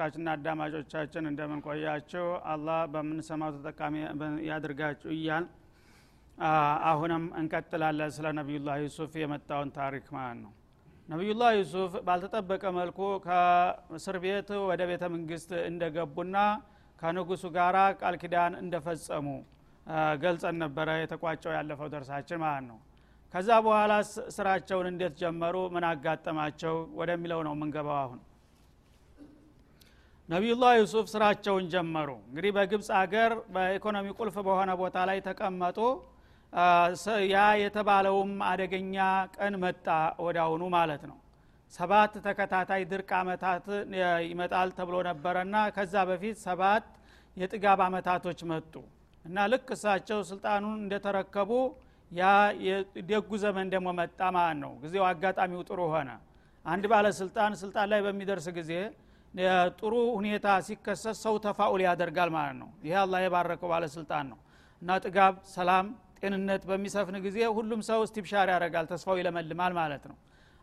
ተመልካችና አዳማጮቻችን እንደምን ቆያችሁ? አላህ በምንሰማው ተጠቃሚ ያድርጋችሁ እያል አሁንም እንቀጥላለን። ስለ ነቢዩላህ ዩሱፍ የመጣውን ታሪክ ማለት ነው። ነቢዩላህ ዩሱፍ ባልተጠበቀ መልኩ ከእስር ቤት ወደ ቤተ መንግስት እንደገቡና ከንጉሱ ጋራ ቃል ኪዳን እንደፈጸሙ ገልጸን ነበረ። የተቋጨው ያለፈው ደርሳችን ማለት ነው። ከዛ በኋላ ስራቸውን እንዴት ጀመሩ? ምን አጋጠማቸው? ወደሚለው ነው የምንገባው አሁን ነቢዩላህ ዩሱፍ ስራቸውን ጀመሩ። እንግዲህ በግብፅ አገር በኢኮኖሚ ቁልፍ በሆነ ቦታ ላይ ተቀመጡ። ያ የተባለውም አደገኛ ቀን መጣ ወዳውኑ ማለት ነው። ሰባት ተከታታይ ድርቅ አመታት ይመጣል ተብሎ ነበረና ከዛ በፊት ሰባት የጥጋብ አመታቶች መጡ። እና ልክ እሳቸው ስልጣኑን እንደተረከቡ ያ የደጉ ዘመን ደግሞ መጣ ማለት ነው። ጊዜው አጋጣሚው ጥሩ ሆነ። አንድ ባለስልጣን ስልጣን ላይ በሚደርስ ጊዜ ጥሩ ሁኔታ ሲከሰት ሰው ተፋኡል ያደርጋል ማለት ነው። ይሄ አላህ የባረከው ባለስልጣን ነው። እና ጥጋብ ሰላም ጤንነት በሚሰፍን ጊዜ ሁሉም ሰው ስቲብሻር ያደርጋል ተስፋው ይለመልማል ማለት ነው።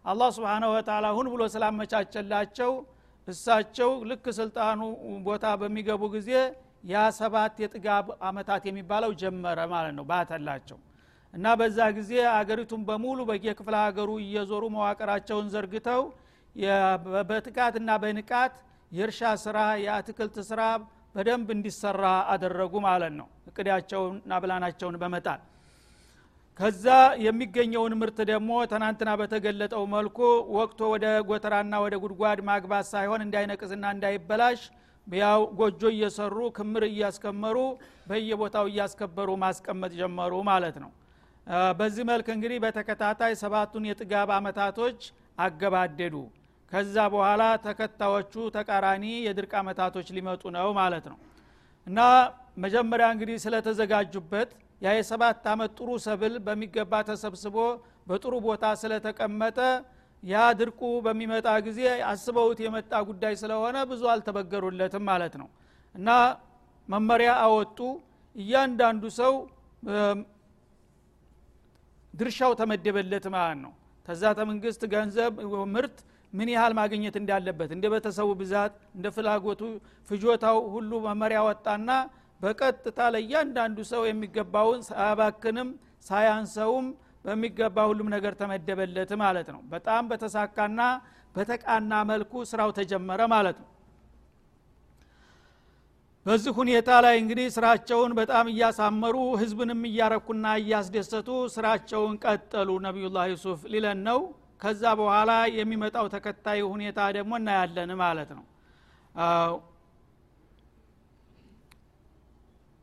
አላህ ስብንሁ ወተላ ሁን ብሎ ስላመቻቸላቸው እሳቸው ልክ ስልጣኑ ቦታ በሚገቡ ጊዜ ያ ሰባት የጥጋብ አመታት የሚባለው ጀመረ ማለት ነው ባተላቸው። እና በዛ ጊዜ አገሪቱን በሙሉ በየክፍለ ሀገሩ እየዞሩ መዋቅራቸውን ዘርግተው በትቃትና በንቃት የእርሻ ስራ የአትክልት ስራ በደንብ እንዲሰራ አደረጉ ማለት ነው። እቅዳቸውንና ብላናቸውን በመጣል። ከዛ የሚገኘውን ምርት ደግሞ ትናንትና በተገለጠው መልኩ ወቅቶ ወደ ጎተራና ወደ ጉድጓድ ማግባት ሳይሆን እንዳይነቅዝና እንዳይበላሽ ያው ጎጆ እየሰሩ ክምር እያስከመሩ በየቦታው እያስከበሩ ማስቀመጥ ጀመሩ ማለት ነው። በዚህ መልክ እንግዲህ በተከታታይ ሰባቱን የጥጋብ አመታቶች አገባደዱ ከዛ በኋላ ተከታዮቹ ተቃራኒ የድርቅ አመታቶች ሊመጡ ነው ማለት ነው። እና መጀመሪያ እንግዲህ ስለተዘጋጁበት ያ የሰባት አመት ጥሩ ሰብል በሚገባ ተሰብስቦ በጥሩ ቦታ ስለተቀመጠ ያ ድርቁ በሚመጣ ጊዜ አስበውት የመጣ ጉዳይ ስለሆነ ብዙ አልተበገሩለትም ማለት ነው። እና መመሪያ አወጡ። እያንዳንዱ ሰው ድርሻው ተመደበለት ማለት ነው። ተዛ ተመንግስት ገንዘብ ምርት ምን ያህል ማግኘት እንዳለበት እንደ ቤተሰቡ ብዛት እንደ ፍላጎቱ ፍጆታው ሁሉ መመሪያ ወጣና በቀጥታ ለእያንዳንዱ ሰው የሚገባውን ሳያባክንም ሳያንሰውም በሚገባ ሁሉም ነገር ተመደበለት ማለት ነው። በጣም በተሳካና በተቃና መልኩ ስራው ተጀመረ ማለት ነው። በዚህ ሁኔታ ላይ እንግዲህ ስራቸውን በጣም እያሳመሩ ህዝብንም እያረኩና እያስደሰቱ ስራቸውን ቀጠሉ። ነቢዩላህ ዩሱፍ ሊለን ነው ከዛ በኋላ የሚመጣው ተከታይ ሁኔታ ደግሞ እናያለን ማለት ነው።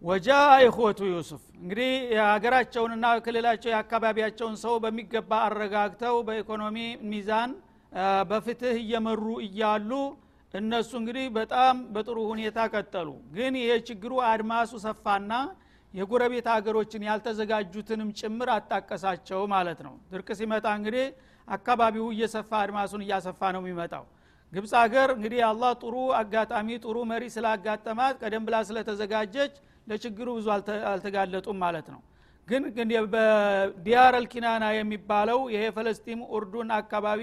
ወጃ ኢኽወቱ ዩሱፍ። እንግዲህ የሀገራቸውንና ክልላቸው የአካባቢያቸውን ሰው በሚገባ አረጋግተው በኢኮኖሚ ሚዛን በፍትህ እየመሩ እያሉ እነሱ እንግዲህ በጣም በጥሩ ሁኔታ ቀጠሉ። ግን ይሄ ችግሩ አድማሱ ሰፋና የጎረቤት ሀገሮችን ያልተዘጋጁትንም ጭምር አጣቀሳቸው ማለት ነው። ድርቅ ሲመጣ እንግዲህ አካባቢው እየሰፋ አድማሱን እያሰፋ ነው የሚመጣው። ግብፅ ሀገር እንግዲህ አላህ ጥሩ አጋጣሚ ጥሩ መሪ ስላጋጠማት ቀደም ብላ ስለተዘጋጀች ለችግሩ ብዙ አልተጋለጡም ማለት ነው። ግን በዲያር አልኪናና የሚባለው ይሄ ፈለስጢም ኡርዱን አካባቢ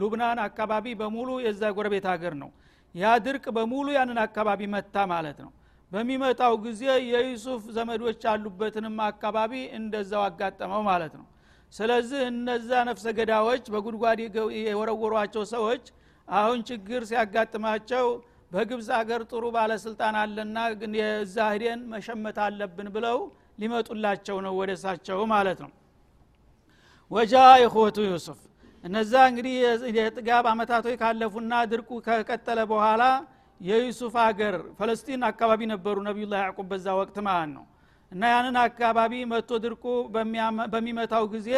ሉብናን አካባቢ በሙሉ የዛ ጎረቤት ሀገር ነው። ያ ድርቅ በሙሉ ያንን አካባቢ መታ ማለት ነው። በሚመጣው ጊዜ የዩሱፍ ዘመዶች ያሉበትንም አካባቢ እንደዛው አጋጠመው ማለት ነው ስለዚህ እነዛ ነፍሰ ገዳዎች በጉድጓድ የወረወሯቸው ሰዎች አሁን ችግር ሲያጋጥማቸው በግብፅ አገር ጥሩ ባለስልጣን አለና የዛ መሸመት አለብን ብለው ሊመጡላቸው ነው ወደ እሳቸው ማለት ነው። ወጃ ኢኽወቱ ዩሱፍ። እነዛ እንግዲህ የጥጋብ አመታቶች ካለፉና ድርቁ ከቀጠለ በኋላ የዩሱፍ አገር ፈለስጢን አካባቢ ነበሩ ነቢዩላ ያዕቁብ በዛ ወቅት ማለት ነው እና ያንን አካባቢ መቶ ድርቁ በሚመታው ጊዜ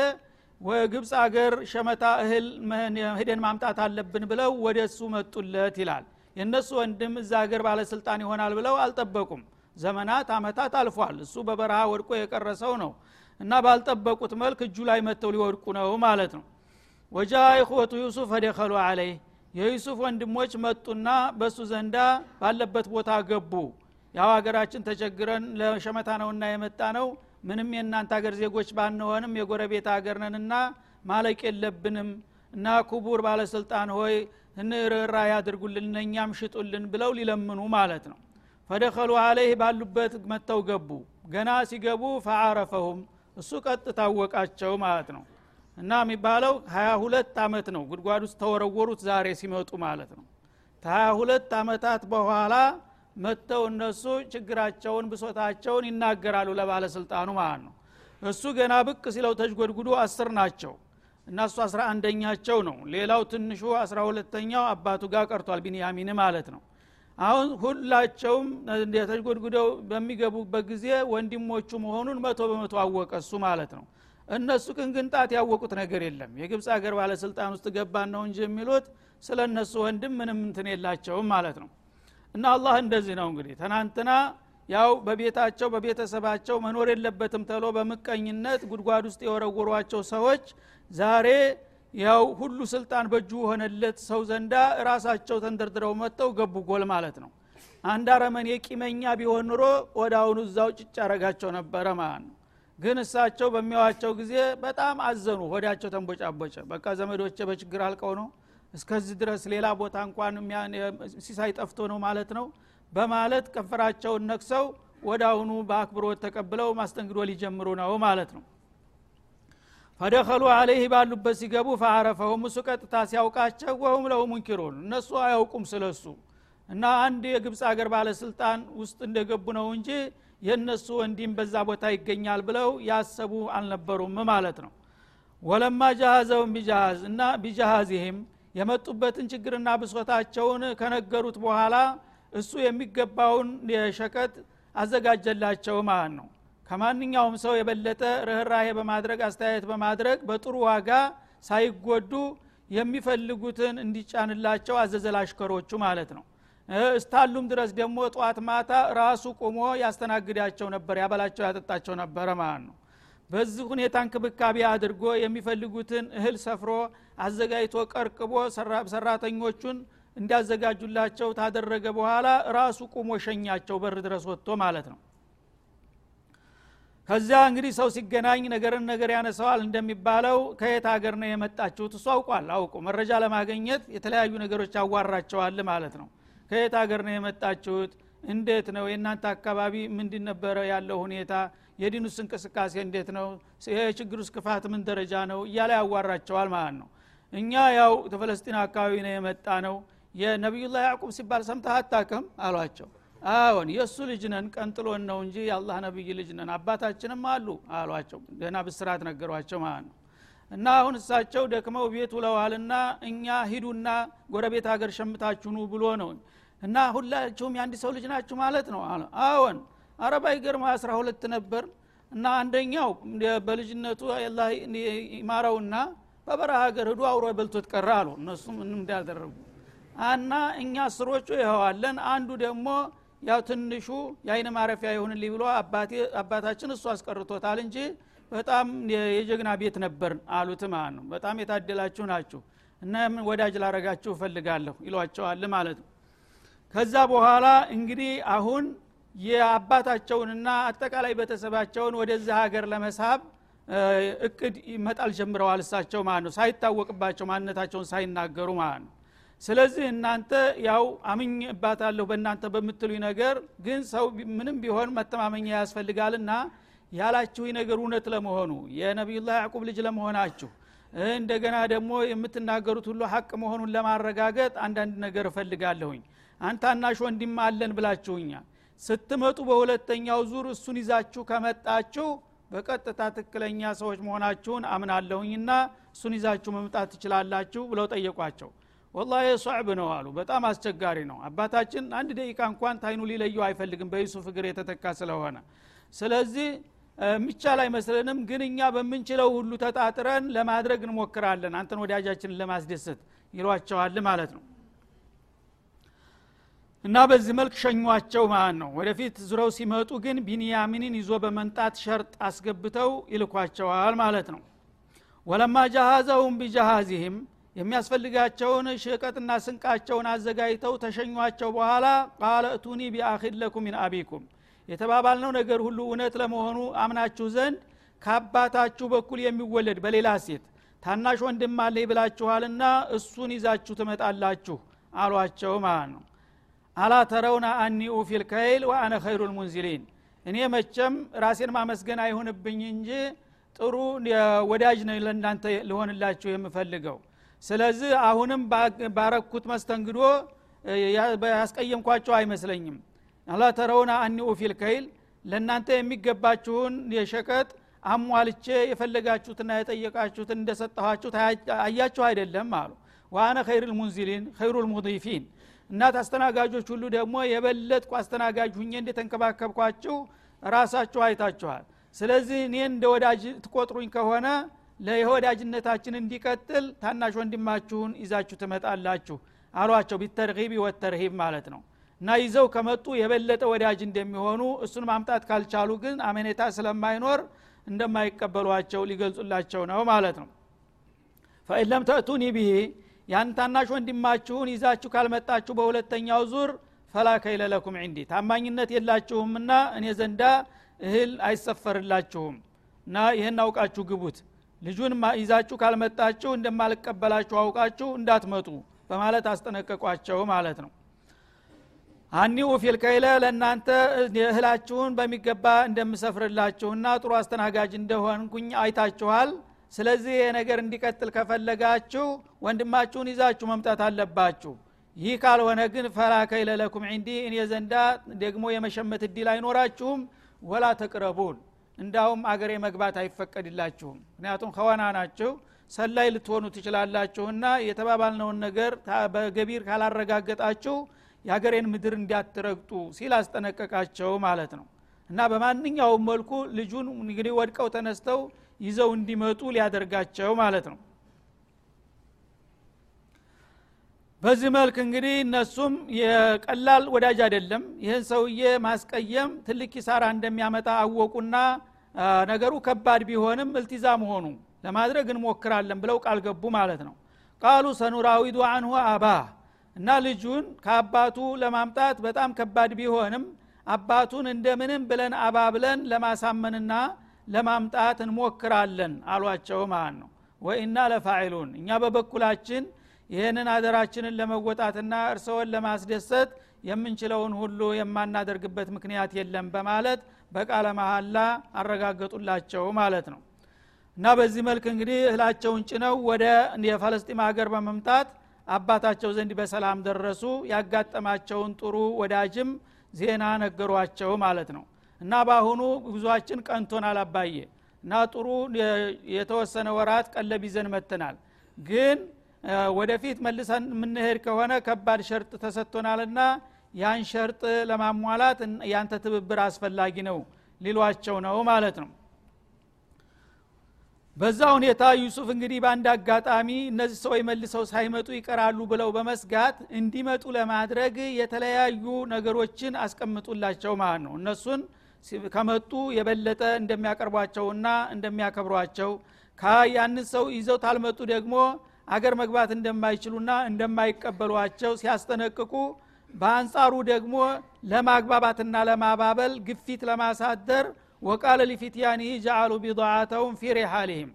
ግብፅ አገር ሸመታ እህል ሂደን ማምጣት አለብን ብለው ወደ እሱ መጡለት ይላል። የእነሱ ወንድም እዛ ሀገር ባለስልጣን ይሆናል ብለው አልጠበቁም። ዘመናት አመታት አልፏል። እሱ በበረሃ ወድቆ የቀረሰው ነው እና ባልጠበቁት መልክ እጁ ላይ መጥተው ሊወድቁ ነው ማለት ነው። ወጃ ኢኽወቱ ዩሱፍ ፈደኸሉ አለይህ የዩሱፍ ወንድሞች መጡና በእሱ ዘንዳ ባለበት ቦታ ገቡ ያው ሀገራችን ተቸግረን ለሸመታ ነውና የመጣ ነው ምንም የእናንተ ሀገር ዜጎች ባንሆንም የጎረቤት ሀገር ነንና ማለቅ የለብንም። እና ክቡር ባለስልጣን ሆይ እንርራ ያድርጉልን እኛም ሽጡልን ብለው ሊለምኑ ማለት ነው። ፈደኸሉ አለይህ ባሉበት መጥተው ገቡ። ገና ሲገቡ ፈአረፈሁም እሱ ቀጥታ አወቃቸው ማለት ነው። እና የሚባለው ሀያ ሁለት አመት ነው። ጉድጓድ ውስጥ ተወረወሩት ዛሬ ሲመጡ ማለት ነው። ከሀያ ሁለት አመታት በኋላ መጥተው እነሱ ችግራቸውን ብሶታቸውን ይናገራሉ ለባለስልጣኑ ማለት ነው። እሱ ገና ብቅ ሲለው ተጅጎድጉዶ አስር ናቸው እና እሱ አስራ አንደኛቸው ነው። ሌላው ትንሹ አስራ ሁለተኛው አባቱ ጋር ቀርቷል ቢንያሚን ማለት ነው። አሁን ሁላቸውም ተጅጎድጉደው በሚገቡበት ጊዜ ወንድሞቹ መሆኑን መቶ በመቶ አወቀ እሱ ማለት ነው። እነሱ ግን ግንጣት ያወቁት ነገር የለም። የግብፅ ሀገር ባለስልጣን ውስጥ ገባን ነው እንጂ የሚሉት ስለ እነሱ ወንድም ምንም እንትን የላቸውም ማለት ነው እና አላህ እንደዚህ ነው እንግዲህ። ትናንትና ያው በቤታቸው በቤተሰባቸው መኖር የለበትም ተብሎ በምቀኝነት ጉድጓድ ውስጥ የወረወሯቸው ሰዎች ዛሬ ያው ሁሉ ስልጣን በእጁ ሆነለት ሰው ዘንዳ ራሳቸው ተንደርድረው መጥተው ገቡ ጎል ማለት ነው። አንድ አረመኔ ቂመኛ ቢሆን ኑሮ ወደ አሁኑ እዛው ጭጭ ያረጋቸው ነበረ ማለት ነው። ግን እሳቸው በሚያዋቸው ጊዜ በጣም አዘኑ። ሆዳቸው ተንቦጫቦጨ። በቃ ዘመዶቼ በችግር አልቀው ነው እስከዚህ ድረስ ሌላ ቦታ እንኳን ሲሳይ ጠፍቶ ነው ማለት ነው። በማለት ከንፈራቸውን ነክሰው ወደ አሁኑ በአክብሮት ተቀብለው ማስተንግዶ ሊጀምሩ ነው ማለት ነው። ፈደኸሉ አለይህ ባሉበት ሲገቡ ፈአረፈሁም እሱ ቀጥታ ሲያውቃቸው ወሁም ለሁ ሙንኪሩን እነሱ አያውቁም ስለሱ። እና አንድ የግብፅ ሀገር ባለስልጣን ውስጥ እንደገቡ ነው እንጂ የእነሱ ወንዲም በዛ ቦታ ይገኛል ብለው ያሰቡ አልነበሩም ማለት ነው። ወለማ ጃሃዘውን ቢጃሃዝ እና ቢጃሃዚህም የመጡበትን ችግርና ብሶታቸውን ከነገሩት በኋላ እሱ የሚገባውን የሸቀጥ አዘጋጀላቸው ማለት ነው። ከማንኛውም ሰው የበለጠ ርኅራሄ በማድረግ አስተያየት በማድረግ በጥሩ ዋጋ ሳይጎዱ የሚፈልጉትን እንዲጫንላቸው አዘዘላሽከሮቹ ማለት ነው። እስታሉም ድረስ ደግሞ ጠዋት ማታ ራሱ ቆሞ ያስተናግዳቸው ነበር ያበላቸው ያጠጣቸው ነበረ ማለት ነው። በዚህ ሁኔታ እንክብካቤ አድርጎ የሚፈልጉትን እህል ሰፍሮ አዘጋጅቶ ቀርቅቦ ሰራተኞቹን እንዲያዘጋጁላቸው ታደረገ በኋላ ራሱ ቁሞ ሸኛቸው በር ድረስ ወጥቶ ማለት ነው። ከዚያ እንግዲህ ሰው ሲገናኝ ነገርን ነገር ያነሰዋል እንደሚባለው ከየት ሀገር ነው የመጣችሁት? እሱ አውቋል አውቁ መረጃ ለማገኘት የተለያዩ ነገሮች ያዋራቸዋል ማለት ነው። ከየት ሀገር ነው የመጣችሁት? እንዴት ነው? የእናንተ አካባቢ ምንድን ነበረ ያለው ሁኔታ? የዲኑስ እንቅስቃሴ እንዴት ነው? የችግሩስ ክፋት ምን ደረጃ ነው? እያለ ያዋራቸዋል ማለት ነው እኛ ያው ተፈለስጢን አካባቢ ነው የመጣ ነው የነቢዩላህ ያዕቁብ ሲባል ሰምተህ አታቅም አሏቸው። አዎን የእሱ ልጅ ነን። ቀንጥሎን ነው እንጂ የአላህ ነቢይ ልጅ ነን። አባታችንም አሉ አሏቸው። ገና ብስራት ነገሯቸው ማለት ነው። እና አሁን እሳቸው ደክመው ቤት ውለዋልና እኛ ሂዱና ጎረቤት ሀገር ሸምታችሁኑ ብሎ ነው። እና ሁላችሁም የአንድ ሰው ልጅ ናችሁ ማለት ነው አዎን አረባ ይገርማ አስራ ሁለት ነበር። እና አንደኛው በልጅነቱ ይማረውና በበረሃ ሀገር ህዱ አውሮ በልቶት ቀረ አሉ። እነሱ ምንም እንዳደረጉ? እና እኛ ስሮቹ ይኸዋለን አንዱ ደግሞ ያው ትንሹ የአይነ ማረፊያ ይሁንልኝ ብሎ አባታችን እሱ አስቀርቶታል እንጂ በጣም የጀግና ቤት ነበር አሉት ማለት ነው። በጣም የታደላችሁ ናችሁ። እና ወዳጅ ላረጋችሁ እፈልጋለሁ ይሏቸዋል ማለት ነው። ከዛ በኋላ እንግዲህ አሁን የአባታቸውንና አጠቃላይ ቤተሰባቸውን ወደዛ ሀገር ለመሳብ እቅድ መጣል ጀምረዋል እሳቸው ማለት ነው። ሳይታወቅባቸው ማንነታቸውን ሳይናገሩ ማለት ነው። ስለዚህ እናንተ ያው አምኝ እባታለሁ በእናንተ በምትሉኝ ነገር ግን ሰው ምንም ቢሆን መተማመኛ ያስፈልጋልና ያላችሁ ነገር እውነት ለመሆኑ የነቢዩላህ ያዕቁብ ልጅ ለመሆናችሁ እንደገና ደግሞ የምትናገሩት ሁሉ ሀቅ መሆኑን ለማረጋገጥ አንዳንድ ነገር እፈልጋለሁኝ። አንተ አናሽ ወንድም አለን ብላችሁኛል። ስትመጡ በሁለተኛው ዙር እሱን ይዛችሁ ከመጣችሁ በቀጥታ ትክክለኛ ሰዎች መሆናችሁን አምናለሁኝና እሱን ይዛችሁ መምጣት ትችላላችሁ ብለው ጠየቋቸው። ወላ ሷዕብ ነው አሉ። በጣም አስቸጋሪ ነው። አባታችን አንድ ደቂቃ እንኳን ታይኑ ሊለየው አይፈልግም። በዩሱፍ እግር የተተካ ስለሆነ። ስለዚህ የሚቻል አይመስለንም። ግን እኛ በምንችለው ሁሉ ተጣጥረን ለማድረግ እንሞክራለን። አንተን ወዳጃችንን ለማስደሰት ይሏቸዋል ማለት ነው እና በዚህ መልክ ሸኟቸው ማለት ነው። ወደፊት ዙረው ሲመጡ ግን ቢንያሚንን ይዞ በመንጣት ሸርጥ አስገብተው ይልኳቸዋል ማለት ነው። ወለማ ጃሃዘሁም ቢጃሃዚህም የሚያስፈልጋቸውን ሸቀጥና ስንቃቸውን አዘጋጅተው ተሸኟቸው በኋላ ቃለ እቱኒ ቢአኺድ ለኩም ሚን አቢኩም። የተባባልነው ነገር ሁሉ እውነት ለመሆኑ አምናችሁ ዘንድ ከአባታችሁ በኩል የሚወለድ በሌላ ሴት ታናሽ ወንድም አለኝ ብላችኋልና እሱን ይዛችሁ ትመጣላችሁ አሏቸው ማለት ነው አላ ተረውና አኒ ኡፊል ከይል ወአነ ኸይሩ ልሙንዚሊን እኔ መቸም ራሴን ማመስገን አይሆንብኝ እንጂ ጥሩ ወዳጅ ነው ለእናንተ ልሆንላችሁ የምፈልገው። ስለዚህ አሁንም ባረኩት መስተንግዶ ያስቀየምኳቸው አይመስለኝም። አላ ተረውና አኒ ኡፊል ከይል ለእናንተ የሚገባችሁን የሸቀጥ አሟልቼ የፈለጋችሁትና የጠየቃችሁትን እንደሰጠኋችሁ አያችሁ አይደለም አሉ። ዋአነ ኸይር ልሙንዚሊን ኸይሩ ልሙዲፊን እናት አስተናጋጆች ሁሉ ደግሞ የበለጥኩ አስተናጋጅ ሁኜ እንደተንከባከብኳችሁ ራሳችሁ አይታችኋል። ስለዚህ እኔ እንደ ወዳጅ ትቆጥሩኝ ከሆነ ለወዳጅነታችን እንዲቀጥል ታናሽ ወንድማችሁን ይዛችሁ ትመጣላችሁ አሏቸው። ቢተርሂብ ወተርሂብ ማለት ነው። እና ይዘው ከመጡ የበለጠ ወዳጅ እንደሚሆኑ እሱን ማምጣት ካልቻሉ ግን አመኔታ ስለማይኖር እንደማይቀበሏቸው ሊገልጹላቸው ነው ማለት ነው። ፈኢለም ተእቱኒ ብሂ ያን ታናሽ ወንድማችሁን ይዛችሁ ካልመጣችሁ በሁለተኛው ዙር ፈላ ከይለ ለኩም ዕንዲ ታማኝነት የላችሁምና እኔ ዘንዳ እህል አይሰፈርላችሁም። እና ይህን አውቃችሁ ግቡት። ልጁን ይዛችሁ ካልመጣችሁ እንደማልቀበላችሁ አውቃችሁ እንዳትመጡ በማለት አስጠነቀቋቸው ማለት ነው። አኒኡ ፊል ከይለ ለእናንተ እህላችሁን በሚገባ እንደምሰፍርላችሁና ጥሩ አስተናጋጅ እንደሆንኩኝ አይታችኋል ስለዚህ ይህ ነገር እንዲቀጥል ከፈለጋችሁ ወንድማችሁን ይዛችሁ መምጣት አለባችሁ። ይህ ካልሆነ ግን ፈላ ከይለ ለኩም ዒንዲ እኔ ዘንዳ ደግሞ የመሸመት እድል አይኖራችሁም። ወላ ተቅረቡን እንዳውም አገሬ መግባት አይፈቀድላችሁም። ምክንያቱም ከዋና ናችሁ ሰላይ ልትሆኑ ትችላላችሁና የተባባልነውን ነገር በገቢር ካላረጋገጣችሁ የሀገሬን ምድር እንዲያትረግጡ ሲል አስጠነቀቃቸው ማለት ነው። እና በማንኛውም መልኩ ልጁን እንግዲህ ወድቀው ተነስተው ይዘው እንዲመጡ ሊያደርጋቸው ማለት ነው። በዚህ መልክ እንግዲህ እነሱም የቀላል ወዳጅ አይደለም። ይህን ሰውዬ ማስቀየም ትልቅ ኪሳራ እንደሚያመጣ አወቁና ነገሩ ከባድ ቢሆንም እልቲዛ መሆኑ ለማድረግ እንሞክራለን ብለው ቃል ገቡ ማለት ነው። ቃሉ ሰኑራዊዱ አንሁ አባ እና ልጁን ከአባቱ ለማምጣት በጣም ከባድ ቢሆንም አባቱን እንደምንም ብለን አባ ብለን ለማሳመንና ለማምጣት እንሞክራለን አሏቸው ማለት ነው። ወኢና ለፋዒሉን እኛ በበኩላችን ይህንን አደራችንን ለመወጣትና እርስዎን ለማስደሰት የምንችለውን ሁሉ የማናደርግበት ምክንያት የለም በማለት በቃለ መሀላ አረጋገጡላቸው ማለት ነው። እና በዚህ መልክ እንግዲህ እህላቸውን ጭነው ወደ የፈለስጢም ሀገር በመምጣት አባታቸው ዘንድ በሰላም ደረሱ። ያጋጠማቸውን ጥሩ ወዳጅም ዜና ነገሯቸው ማለት ነው እና በአሁኑ ጉዟችን ቀንቶናል አባዬ። እና ጥሩ የተወሰነ ወራት ቀለብ ይዘን መጥተናል። ግን ወደፊት መልሰን የምንሄድ ከሆነ ከባድ ሸርጥ ተሰጥቶናልና ያን ሸርጥ ለማሟላት ያንተ ትብብር አስፈላጊ ነው ሊሏቸው ነው ማለት ነው። በዛ ሁኔታ ዩሱፍ እንግዲህ በአንድ አጋጣሚ እነዚህ ሰዎች መልሰው ሳይመጡ ይቀራሉ ብለው በመስጋት እንዲመጡ ለማድረግ የተለያዩ ነገሮችን አስቀምጡላቸው ማለት ነው። እነሱን ከመጡ የበለጠ እንደሚያቀርቧቸውና እንደሚያከብሯቸው ያንን ሰው ይዘው ታልመጡ ደግሞ አገር መግባት እንደማይችሉና እንደማይቀበሏቸው ሲያስጠነቅቁ በአንጻሩ ደግሞ ለማግባባትና ለማባበል ግፊት ለማሳደር ወቃለ ሊፊትያኒህ ጀአሉ ቢضዓተውም ፊ ሪሓሊህም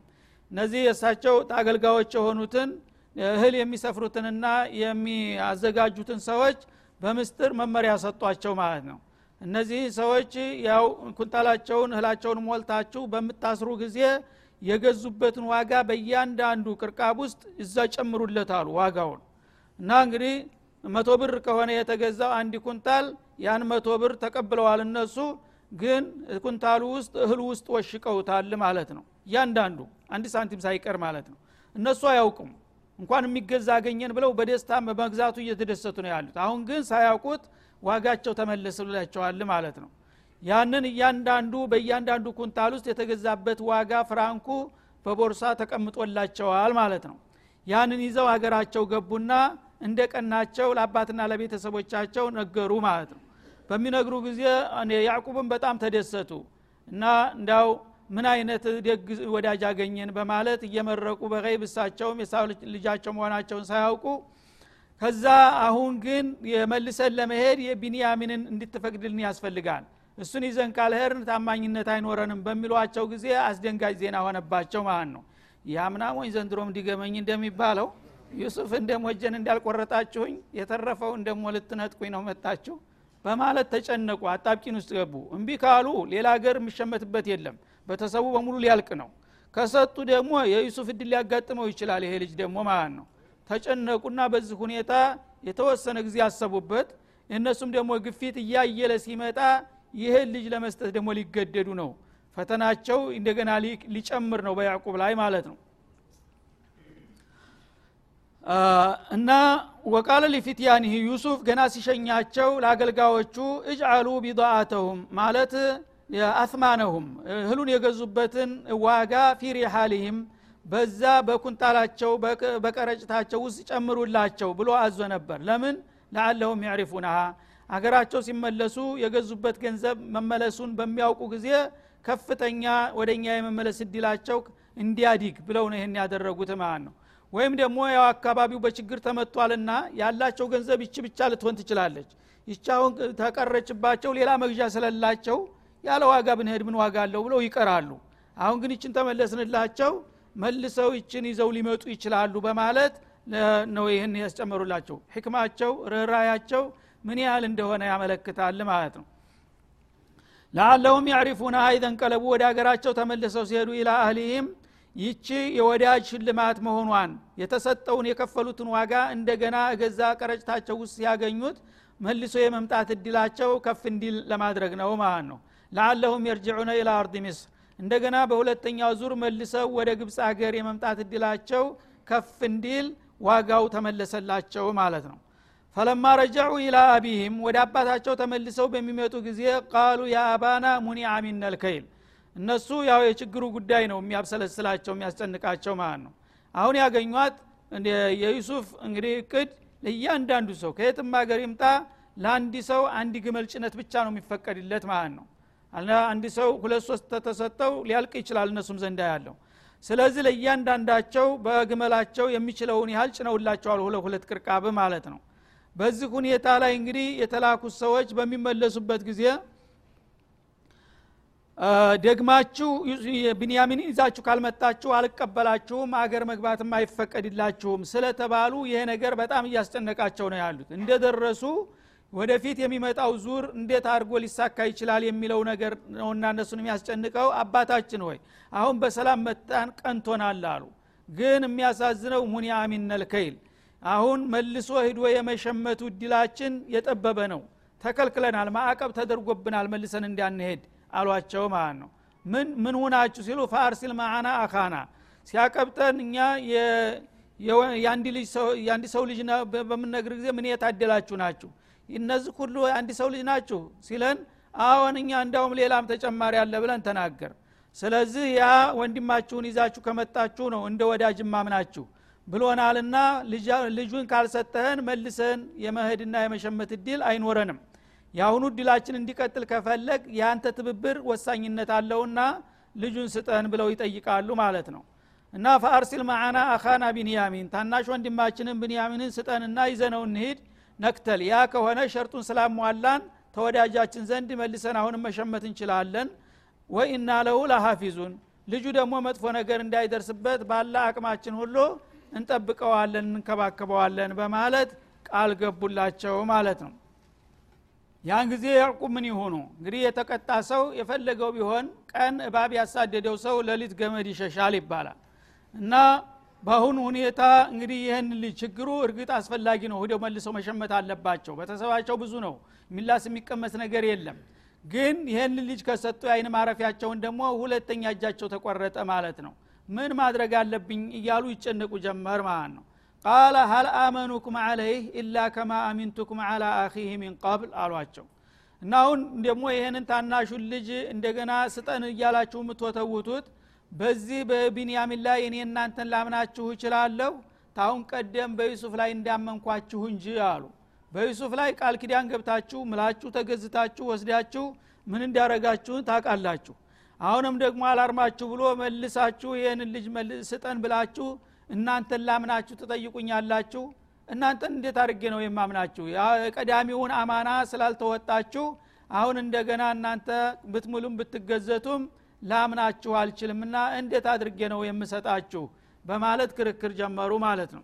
እነዚህ የእሳቸው አገልጋዮች የሆኑትን እህል የሚሰፍሩትንና የሚያዘጋጁትን ሰዎች በምስጥር መመሪያ ሰጧቸው ማለት ነው እነዚህ ሰዎች ያው ኩንታላቸውን እህላቸውን ሞልታችሁ በምታስሩ ጊዜ የገዙበትን ዋጋ በእያንዳንዱ ቅርቃብ ውስጥ እዛ ጨምሩለት አሉ ዋጋውን። እና እንግዲህ መቶ ብር ከሆነ የተገዛው አንድ ኩንታል ያን መቶ ብር ተቀብለዋል እነሱ ግን ኩንታሉ ውስጥ እህሉ ውስጥ ወሽቀውታል ማለት ነው። እያንዳንዱ አንድ ሳንቲም ሳይቀር ማለት ነው። እነሱ አያውቁም። እንኳን የሚገዛ አገኘን ብለው በደስታ በመግዛቱ እየተደሰቱ ነው ያሉት። አሁን ግን ሳያውቁት ዋጋቸው ተመለስላቸዋል ማለት ነው። ያንን እያንዳንዱ በእያንዳንዱ ኩንታል ውስጥ የተገዛበት ዋጋ ፍራንኩ በቦርሳ ተቀምጦላቸዋል ማለት ነው። ያንን ይዘው ሀገራቸው ገቡና እንደ ቀናቸው ለአባትና ለቤተሰቦቻቸው ነገሩ ማለት ነው። በሚነግሩ ጊዜ ያዕቁብን በጣም ተደሰቱ እና እንዳው ምን አይነት ደግ ወዳጅ አገኘን በማለት እየመረቁ በይብ እሳቸውም የሳው ልጃቸው መሆናቸውን ሳያውቁ ከዛ አሁን ግን የመልሰን ለመሄድ የቢንያሚንን እንድትፈቅድልን ያስፈልጋል። እሱን ይዘን ካልሄርን ታማኝነት አይኖረንም በሚሏቸው ጊዜ አስደንጋጭ ዜና ሆነባቸው ማለት ነው። ያምናሞኝ ዘንድሮም እንዲገመኝ እንደሚባለው ዩሱፍን ደሞ እጀን እንዳልቆረጣችሁኝ የተረፈውን ደሞ ልትነጥቁኝ ነው መጣችሁ በማለት ተጨነቁ። አጣብቂን ውስጥ ገቡ። እምቢ ካሉ ሌላ ሀገር የሚሸመትበት የለም። በተሰቡ በሙሉ ሊያልቅ ነው። ከሰጡ ደግሞ የዩሱፍ እድል ሊያጋጥመው ይችላል። ይሄ ልጅ ደግሞ ማለት ነው ተጨነቁና በዚህ ሁኔታ የተወሰነ ጊዜ ያሰቡበት እነሱም ደግሞ ግፊት እያየለ ሲመጣ ይህን ልጅ ለመስጠት ደግሞ ሊገደዱ ነው። ፈተናቸው እንደገና ሊጨምር ነው በያዕቁብ ላይ ማለት ነው። እና ወቃለ ሊፊትያኒህ ዩሱፍ ገና ሲሸኛቸው ለአገልጋዮቹ እጅአሉ ቢضአተሁም ማለት አስማነሁም እህሉን የገዙበትን ዋጋ ፊ ሪሓሊህም በዛ በኩንታላቸው በቀረጭታቸው ውስጥ ጨምሩላቸው ብሎ አዞ ነበር። ለምን? ለአለሁም ያዕሪፉናሃ። አገራቸው ሲመለሱ የገዙበት ገንዘብ መመለሱን በሚያውቁ ጊዜ ከፍተኛ ወደኛ የመመለስ እድላቸው እንዲያዲግ ብለው ነው ይህን ያደረጉት ማለት ነው። ወይም ደግሞ ያው አካባቢው በችግር ተመቷልና ያላቸው ገንዘብ ይቺ ብቻ ልትሆን ትችላለች። ይቻውን ተቀረችባቸው ሌላ መግዣ ስለላቸው ያለ ዋጋ ብንሄድ ምን ዋጋ አለው ብለው ይቀራሉ። አሁን ግን ይችን ተመለስንላቸው መልሰው ይችን ይዘው ሊመጡ ይችላሉ በማለት ነው ይህን ያስጨመሩላቸው። ሕክማቸው ርኅራያቸው ምን ያህል እንደሆነ ያመለክታል ማለት ነው። ለአለሁም ያዕሪፉና አይዘንቀለቡ ወደ ሀገራቸው ተመልሰው ሲሄዱ ኢላ አህሊህም ይቺ የወዳጅ ሽልማት መሆኗን የተሰጠውን የከፈሉትን ዋጋ እንደገና እገዛ ቀረጭታቸው ውስጥ ሲያገኙት መልሶ የመምጣት እድላቸው ከፍ እንዲል ለማድረግ ነው ማለት ነው። ለአለሁም የርጅዑነ ኢላ አርድ ሚስር እንደገና በሁለተኛው ዙር መልሰው ወደ ግብፅ ሀገር የመምጣት እድላቸው ከፍ እንዲል ዋጋው ተመለሰላቸው ማለት ነው። ፈለማ ረጃዑ ኢላ አቢህም ወደ አባታቸው ተመልሰው በሚመጡ ጊዜ ቃሉ ያ አባና ሙኒዓ ሚነል ከይል እነሱ ያው የችግሩ ጉዳይ ነው የሚያብሰለስላቸው የሚያስጨንቃቸው ማለት ነው። አሁን ያገኟት የዩሱፍ እንግዲህ እቅድ ለእያንዳንዱ ሰው ከየትም ሀገር ይምጣ ለአንድ ሰው አንድ ግመል ጭነት ብቻ ነው የሚፈቀድለት ማለት ነው አንድ ሰው ሁለት ሶስት ተሰጠው ሊያልቅ ይችላል እነሱም ዘንዳ ያለው ስለዚህ ለእያንዳንዳቸው በግመላቸው የሚችለውን ያህል ጭነውላቸዋል ሁለ ሁለት ቅርቃብ ማለት ነው። በዚህ ሁኔታ ላይ እንግዲህ የተላኩት ሰዎች በሚመለሱበት ጊዜ ደግማችሁ ብንያሚን ይዛችሁ ካልመጣችሁ አልቀበላችሁም አገር መግባትም አይፈቀድላችሁም ስለተባሉ ይሄ ነገር በጣም እያስጨነቃቸው ነው ያሉት። እንደደረሱ ወደፊት የሚመጣው ዙር እንዴት አድርጎ ሊሳካ ይችላል የሚለው ነገር ነውና እነሱን የሚያስጨንቀው አባታችን ሆይ አሁን በሰላም መጣን ቀንቶናል አሉ። ግን የሚያሳዝነው ሙኒያ ሚነል አሁን መልሶ ሂዶ የመሸመቱ እድላችን የጠበበ ነው። ተከልክለናል ማዕቀብ ተደርጎብናል መልሰን እንዳንሄድ አሏቸው ማለት ነው። ምን ምን ሁናችሁ ሲሉ ፋርሲል ማዓና አካና ሲያቀብጠን እኛ የአንድ ሰው ልጅ በምነግር ጊዜ ምን የታደላችሁ ናችሁ እነዚህ ሁሉ አንድ ሰው ልጅ ናችሁ ሲለን አሁን እኛ እንዳውም ሌላም ተጨማሪ አለ ብለን ተናገር። ስለዚህ ያ ወንድማችሁን ይዛችሁ ከመጣችሁ ነው እንደ ወዳጅ ማምናችሁ ብሎናልና ልጁን ካልሰጠህን መልሰን የመሄድና የመሸመት እድል አይኖረንም። የአሁኑ እድላችን እንዲቀጥል ከፈለግ የአንተ ትብብር ወሳኝነት አለውና ልጁን ስጠን ብለው ይጠይቃሉ ማለት ነው። እና ፈአርሲል ማዓና አኻና ቢንያሚን ታናሽ ወንድማችንን ብንያሚንን ስጠንና ይዘነው እንሂድ ነክተል። ያ ከሆነ ሸርጡን ስላሟላን ተወዳጃችን ዘንድ መልሰን አሁንም መሸመት እንችላለን። ወኢና ለሁ ለሀፊዙን ልጁ ደግሞ መጥፎ ነገር እንዳይደርስበት ባለ አቅማችን ሁሉ እንጠብቀዋለን እንከባከበዋለን በማለት ቃል ገቡላቸው ማለት ነው። ያን ጊዜ ያዕቁብ ምን ይሆኑ እንግዲህ የተቀጣ ሰው የፈለገው ቢሆን ቀን እባብ ያሳደደው ሰው ለሊት ገመድ ይሸሻል ይባላል። እና በአሁኑ ሁኔታ እንግዲህ ይህን ልጅ ችግሩ እርግጥ አስፈላጊ ነው። ሂደው መልሰው መሸመት አለባቸው። ቤተሰባቸው ብዙ ነው። የሚላስ የሚቀመስ ነገር የለም። ግን ይህን ልጅ ከሰጡ የአይን ማረፊያቸውን ደግሞ ሁለተኛ እጃቸው ተቆረጠ ማለት ነው። ምን ማድረግ አለብኝ እያሉ ይጨነቁ ጀመር ማለት ነው። ቃለ ሀል አመኑኩም አለይህ ኢላ ከማ አሚንቱኩም አላ አኺህ ሚን ቀብል አሏቸው። እና አሁን ደግሞ ይህንን ታናሹን ልጅ እንደገና ስጠን እያላችሁ የምትወተውቱት በዚህ በቢንያሚን ላይ እኔ እናንተን ላምናችሁ እችላለሁ። ታሁን ቀደም በዩሱፍ ላይ እንዳመንኳችሁ እንጂ አሉ። በዩሱፍ ላይ ቃል ኪዳን ገብታችሁ ምላችሁ ተገዝታችሁ ወስዳችሁ ምን እንዳረጋችሁን ታውቃላችሁ። አሁንም ደግሞ አላርማችሁ ብሎ መልሳችሁ ይህንን ልጅ ስጠን ብላችሁ እናንተን ላምናችሁ ትጠይቁኛላችሁ። እናንተን እንዴት አድርጌ ነው የማምናችሁ? የቀዳሚውን አማና ስላልተወጣችሁ አሁን እንደገና እናንተ ብትሙሉም ብትገዘቱም ላምናችሁ አልችልምና እንዴት አድርጌ ነው የምሰጣችሁ? በማለት ክርክር ጀመሩ ማለት ነው።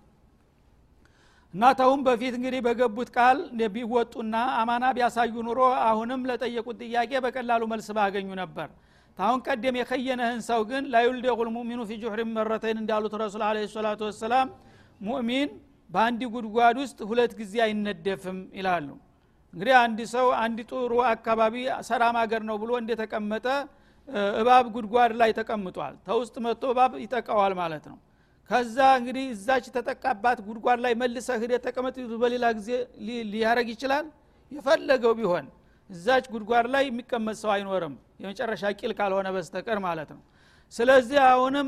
እና በፊት እንግዲህ በገቡት ቃል ቢወጡና አማና ቢያሳዩ ኑሮ አሁንም ለጠየቁት ጥያቄ በቀላሉ መልስ ባገኙ ነበር። ታሁን ቀደም የከየነህን ሰው ግን ላዩልደቁል ሙእሚኑ ፊ ጁሕሪ መረተይን እንዳሉት ረሱል አለ ሰላቱ ወሰላም ሙእሚን በአንድ ጉድጓድ ውስጥ ሁለት ጊዜ አይነደፍም ይላሉ። እንግዲህ አንድ ሰው አንድ ጥሩ አካባቢ ሰላም ሀገር ነው ብሎ እንደተቀመጠ እባብ ጉድጓድ ላይ ተቀምጧል። ተውስጥ መጥቶ እባብ ይጠቃዋል ማለት ነው። ከዛ እንግዲህ እዛች ተጠቃባት ጉድጓድ ላይ መልሰ ሂደ ተቀመጥ በሌላ ጊዜ ሊያረግ ይችላል? የፈለገው ቢሆን እዛች ጉድጓድ ላይ የሚቀመጥ ሰው አይኖርም። የመጨረሻ ቂል ካልሆነ በስተቀር ማለት ነው። ስለዚህ አሁንም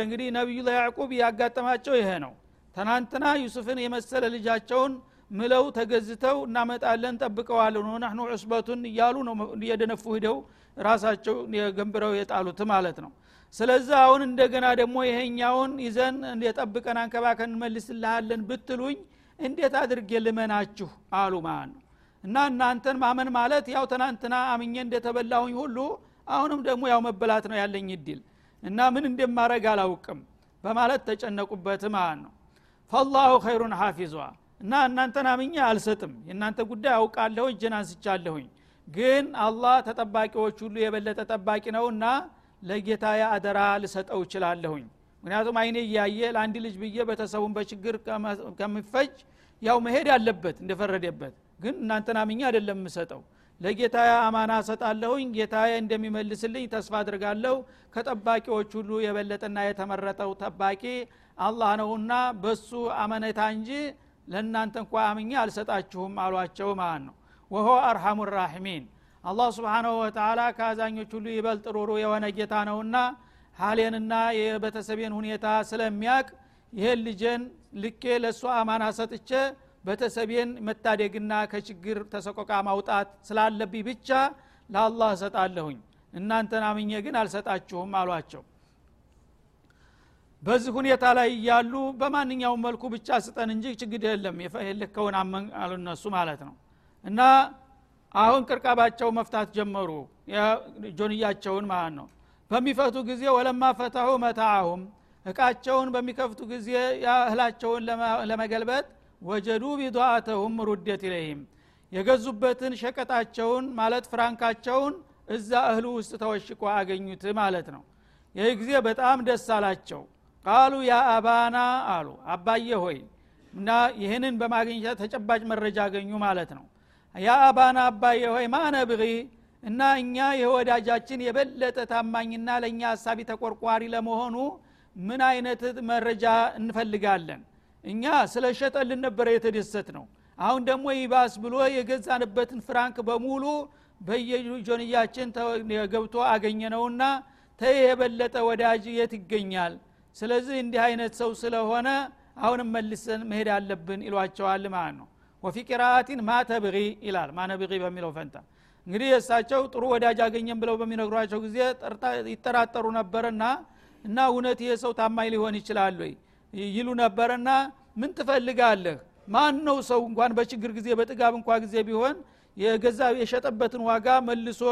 እንግዲህ ነቢዩላ ያዕቁብ ያጋጠማቸው ይሄ ነው። ትናንትና ዩሱፍን የመሰለ ልጃቸውን ምለው ተገዝተው እናመጣለን ጠብቀዋለን ነህኑ ዑስበቱን እያሉ ነው እየደነፉ ሂደው ራሳቸው ገንብረው የጣሉት ማለት ነው። ስለዚህ አሁን እንደገና ደግሞ ይሄኛውን ይዘን የጠብቀን አንከባከን እንመልስልሃለን ብትሉኝ እንዴት አድርጌ ልመናችሁ አሉ ማለት ነው። እና እናንተን ማመን ማለት ያው ትናንትና አምኜ እንደተበላሁኝ ሁሉ አሁንም ደግሞ ያው መበላት ነው ያለኝ እድል። እና ምን እንደማረግ አላውቅም በማለት ተጨነቁበት ማለት ነው። ፈላሁ ኸይሩን ሐፊዟ። እና እናንተን አምኜ አልሰጥም። የእናንተ ጉዳይ አውቃለሁ እጅን አንስቻለሁኝ ግን አላህ ተጠባቂዎች ሁሉ የበለጠ ጠባቂ ነውና ለጌታ አደራ ልሰጠው እችላለሁኝ። ምክንያቱም አይኔ እያየ ለአንድ ልጅ ብዬ ቤተሰቡን በችግር ከሚፈጅ ያው መሄድ አለበት እንደፈረደበት። ግን እናንተን አምኜ አይደለም የምሰጠው። ለጌታ አማና ሰጣለሁኝ ጌታ እንደሚመልስልኝ ተስፋ አድርጋለሁ ከጠባቂዎች ሁሉ የበለጠና የተመረጠው ጠባቂ አላህ ነውና በሱ አመነታ እንጂ ለእናንተ እንኳ አምኜ አልሰጣችሁም አሏቸው ማለት ነው ወሆ አርሐሙ ራሒሚን። አላህ ስብሓናሁ ወተላ ከአዛኞች ሁሉ ይበልጥ ሩሩ የሆነ ጌታ ነውና ሀሌንና የቤተሰቤን ሁኔታ ስለሚያቅ ይሄን ልጄን ልኬ ለእሱ አማና ሰጥቼ ቤተሰቤን መታደግና ከችግር ተሰቆቃ ማውጣት ስላለብኝ ብቻ ለአላህ እሰጣለሁኝ። እናንተን አምኜ ግን አልሰጣችሁም አሏቸው። በዚህ ሁኔታ ላይ እያሉ በማንኛውም መልኩ ብቻ ስጠን እንጂ ችግር የለም። የልከውን አመን አሉ ማለት ነው እና አሁን ቅርቃባቸው መፍታት ጀመሩ። ጆንያቸውን ማለት ነው። በሚፈቱ ጊዜ ወለማ ፈታሁ መታአሁም እቃቸውን በሚከፍቱ ጊዜ እህላቸውን ለመገልበጥ ወጀዱ ቢዱአተሁም ሩደት ኢለይህም። የገዙበትን ሸቀጣቸውን ማለት ፍራንካቸውን እዛ እህሉ ውስጥ ተወሽቆ አገኙት ማለት ነው። ይህ ጊዜ በጣም ደስ አላቸው። ቃሉ ያ አባና አሉ አባየ ሆይ እና ይህንን በማግኘት ተጨባጭ መረጃ አገኙ ማለት ነው ያ አባና አባየ ሆይ ማነ ብቂ እና እኛ የወዳጃችን የበለጠ ታማኝና ለእኛ ሀሳቢ ተቆርቋሪ ለመሆኑ ምን አይነት መረጃ እንፈልጋለን? እኛ ስለ ሸጠልን ነበረ የተደሰት ነው አሁን ደግሞ ይባስ ብሎ የገዛንበትን ፍራንክ በሙሉ በየጆንያችን ገብቶ አገኘነውና ተይ የበለጠ ወዳጅ የት ይገኛል? ስለዚህ እንዲህ አይነት ሰው ስለሆነ አሁንም መልሰን መሄድ አለብን ይሏቸዋል ማለት ነው ወፊ ቂራአቲን ማ ተብቂ ይላል። ማነብቂ በሚለው ፈንታ። እንግዲህ የእሳቸው ጥሩ ወዳጅ አገኘም ብለው በሚነግሯቸው ጊዜ ይጠራጠሩ ነበርና እና እውነት ይህ ሰው ታማኝ ሊሆን ይችላል ወይ? ይሉ ነበርና ምን ትፈልጋለህ? ማን ነው ሰው እንኳን በችግር ጊዜ በጥጋብ እንኳ ጊዜ ቢሆን የገዛ የሸጠበትን ዋጋ መልሶ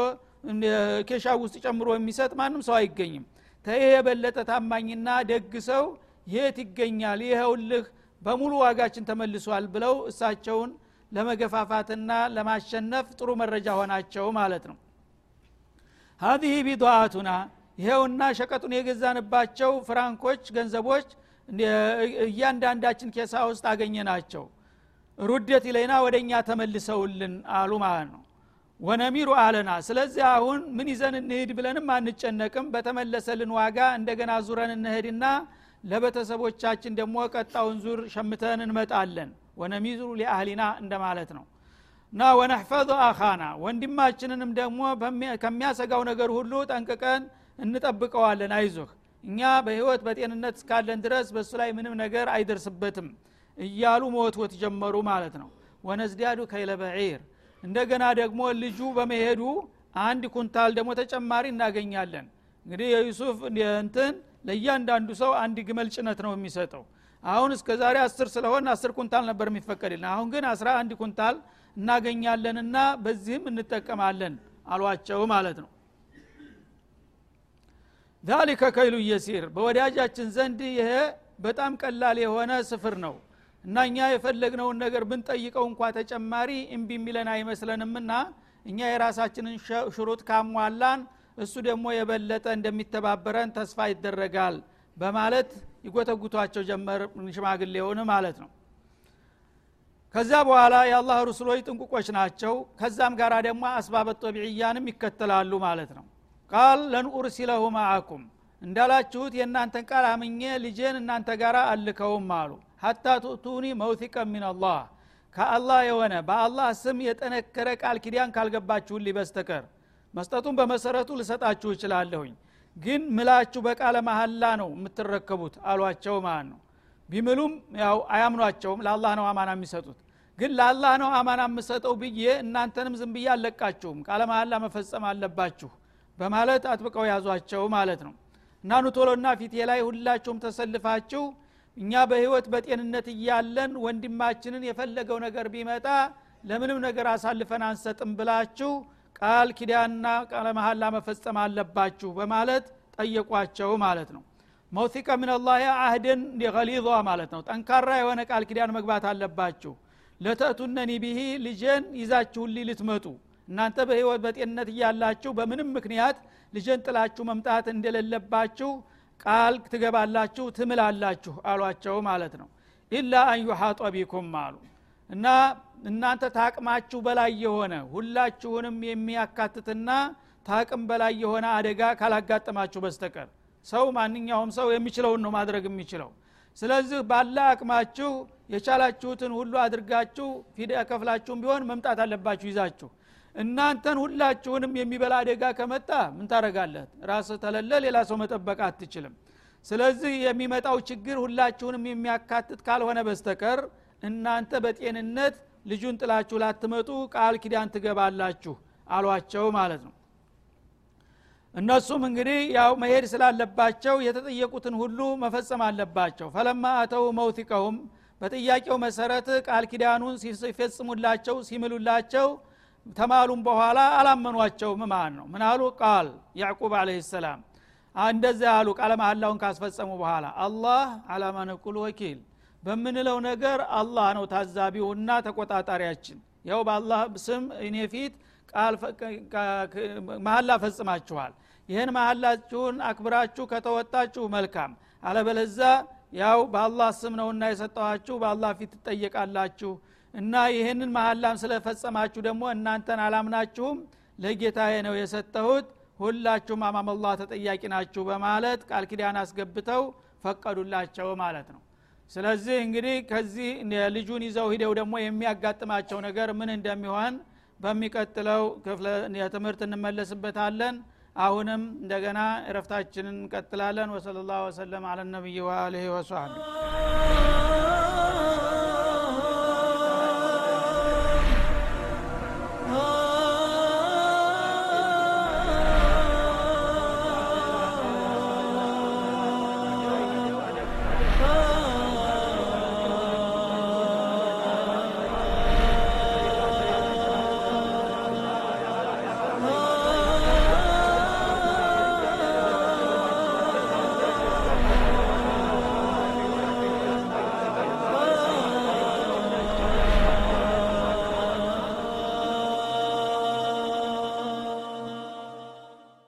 ኬሻ ውስጥ ጨምሮ የሚሰጥ ማንም ሰው አይገኝም። ተይህ የበለጠ ታማኝና ደግ ሰው የት ይገኛል? ይኸውልህ በሙሉ ዋጋችን ተመልሷል ብለው እሳቸውን ለመገፋፋትና ለማሸነፍ ጥሩ መረጃ ሆናቸው ማለት ነው። ሀዚህ ቢዱአቱና ይሄውና ሸቀጡን የገዛንባቸው ፍራንኮች ገንዘቦች እያንዳንዳችን ኬሳ ውስጥ አገኘ ናቸው ሩደት ኢለይና ወደ እኛ ተመልሰውልን አሉ ማለት ነው። ወነሚሩ አለና ስለዚህ አሁን ምን ይዘን እንሂድ ብለንም አንጨነቅም። በተመለሰልን ዋጋ እንደገና ዙረን እንሄድና ለቤተሰቦቻችን ደግሞ ቀጣውን ዙር ሸምተን እንመጣለን። ወነሚሩ ሊአህሊና እንደማለት ነው። እና ወነሕፈظ አኻና ወንድማችንንም ደግሞ ከሚያሰጋው ነገር ሁሉ ጠንቅቀን እንጠብቀዋለን። አይዞህ እኛ በህይወት በጤንነት እስካለን ድረስ በእሱ ላይ ምንም ነገር አይደርስበትም እያሉ መወትወት ጀመሩ ማለት ነው። ወነዝዲያዱ ከይለ በዒር እንደገና ደግሞ ልጁ በመሄዱ አንድ ኩንታል ደግሞ ተጨማሪ እናገኛለን። እንግዲህ የዩሱፍ እንትን ለእያንዳንዱ ሰው አንድ ግመል ጭነት ነው የሚሰጠው። አሁን እስከ ዛሬ አስር ስለሆን አስር ኩንታል ነበር የሚፈቀድልን። አሁን ግን አስራ አንድ ኩንታል እናገኛለንና በዚህም እንጠቀማለን አሏቸው ማለት ነው። ዛሊከ ከይሉ የሲር። በወዳጃችን ዘንድ ይሄ በጣም ቀላል የሆነ ስፍር ነው እና እኛ የፈለግነውን ነገር ብንጠይቀው እንኳ ተጨማሪ እምቢ የሚለን አይመስለንምና እኛ የራሳችንን ሽሩጥ ካሟላን እሱ ደግሞ የበለጠ እንደሚተባበረን ተስፋ ይደረጋል በማለት ይጎተጉቷቸው ጀመር ሽማግሌውን ማለት ነው። ከዛ በኋላ የአላህ ሩሱሎች ጥንቁቆች ናቸው። ከዛም ጋር ደግሞ አስባበ ጦቢዕያንም ይከተላሉ ማለት ነው። ቃል ለንኡርሲለሁ ማአኩም እንዳላችሁት የእናንተን ቃል አምኜ ልጄን እናንተ ጋር አልከውም አሉ። ሀታ ቱእቱኒ መውቲቀ ሚንላህ ከአላህ የሆነ በአላህ ስም የጠነከረ ቃል ኪዳን ካልገባችሁልኝ በስተቀር መስጠቱን በመሰረቱ ልሰጣችሁ እችላለሁኝ። ግን ምላችሁ በቃለ መሀላ ነው የምትረከቡት አሏቸው ማለት ነው። ቢምሉም ያው አያምኗቸውም ለአላህ ነው አማና የሚሰጡት። ግን ለአላህ ነው አማና የምሰጠው ብዬ እናንተንም ዝም ብዬ አለቃችሁም ቃለ መሀላ መፈጸም አለባችሁ በማለት አጥብቀው ያዟቸው ማለት ነው። እና ኑቶሎና ፊቴ ላይ ሁላችሁም ተሰልፋችሁ እኛ በህይወት በጤንነት እያለን ወንድማችንን የፈለገው ነገር ቢመጣ ለምንም ነገር አሳልፈን አንሰጥም ብላችሁ ቃል ኪዳንና ቃለ መሀላ መፈጸም አለባችሁ በማለት ጠየቋቸው ማለት ነው። መውሲቀ ምንላህ አህድን ገሊዟ ማለት ነው። ጠንካራ የሆነ ቃል ኪዳን መግባት አለባችሁ። ለተእቱነኒ ቢሂ ልጄን ይዛችሁልኝ ልትመጡ። እናንተ በህይወት በጤንነት እያላችሁ በምንም ምክንያት ልጄን ጥላችሁ መምጣት እንደሌለባችሁ ቃል ትገባላችሁ ትምላላችሁ አሏቸው ማለት ነው። ኢላ አን ዩሓጦ ቢኩም አሉ እና እናንተ ታቅማችሁ በላይ የሆነ ሁላችሁንም የሚያካትትና ታቅም በላይ የሆነ አደጋ ካላጋጠማችሁ በስተቀር ሰው ማንኛውም ሰው የሚችለውን ነው ማድረግ የሚችለው። ስለዚህ ባለ አቅማችሁ የቻላችሁትን ሁሉ አድርጋችሁ ፊዳ ከፍላችሁም ቢሆን መምጣት አለባችሁ ይዛችሁ። እናንተን ሁላችሁንም የሚበላ አደጋ ከመጣ ምን ታረጋለህ ራስ ተለለ ሌላ ሰው መጠበቅ አትችልም። ስለዚህ የሚመጣው ችግር ሁላችሁንም የሚያካትት ካልሆነ በስተቀር እናንተ በጤንነት ልጁን ጥላችሁ ላትመጡ ቃል ኪዳን ትገባላችሁ አሏቸው ማለት ነው። እነሱም እንግዲህ ያው መሄድ ስላለባቸው የተጠየቁትን ሁሉ መፈጸም አለባቸው። ፈለማ አተው መውቲቀሁም በጥያቄው መሰረት ቃል ኪዳኑን ሲፈጽሙላቸው ሲምሉላቸው ተማሉም በኋላ አላመኗቸውም ማለት ነው። ምን አሉ? ቃል ያዕቁብ አለህ ሰላም። እንደዚያ አሉ። ቃለ መሀላውን ካስፈጸሙ በኋላ አላህ አላማ ነቁል ወኪል በምንለው ነገር አላህ ነው ታዛቢውና ተቆጣጣሪያችን። ያው በአላህ ስም እኔ ፊት መሀላ ፈጽማችኋል። ይህን መሀላችሁን አክብራችሁ ከተወጣችሁ መልካም። አለበለዛ ያው በአላህ ስም ነውና የሰጠኋችሁ በአላህ ፊት ትጠየቃላችሁ እና ይህንን መሀላም ስለፈጸማችሁ ደግሞ እናንተን አላምናችሁም። ለጌታዬ ነው የሰጠሁት። ሁላችሁም አማመላህ ተጠያቂ ናችሁ በማለት ቃል ኪዳን አስገብተው ፈቀዱላቸው ማለት ነው ስለዚህ እንግዲህ ከዚህ ልጁን ይዘው ሂደው ደግሞ የሚያጋጥማቸው ነገር ምን እንደሚሆን በሚቀጥለው ክፍለ የትምህርት እንመለስበታለን። አሁንም እንደገና እረፍታችንን እንቀጥላለን። ወሰለ ላሁ ወሰለም አለ ነቢይ ወአልህ ወሰሐቢ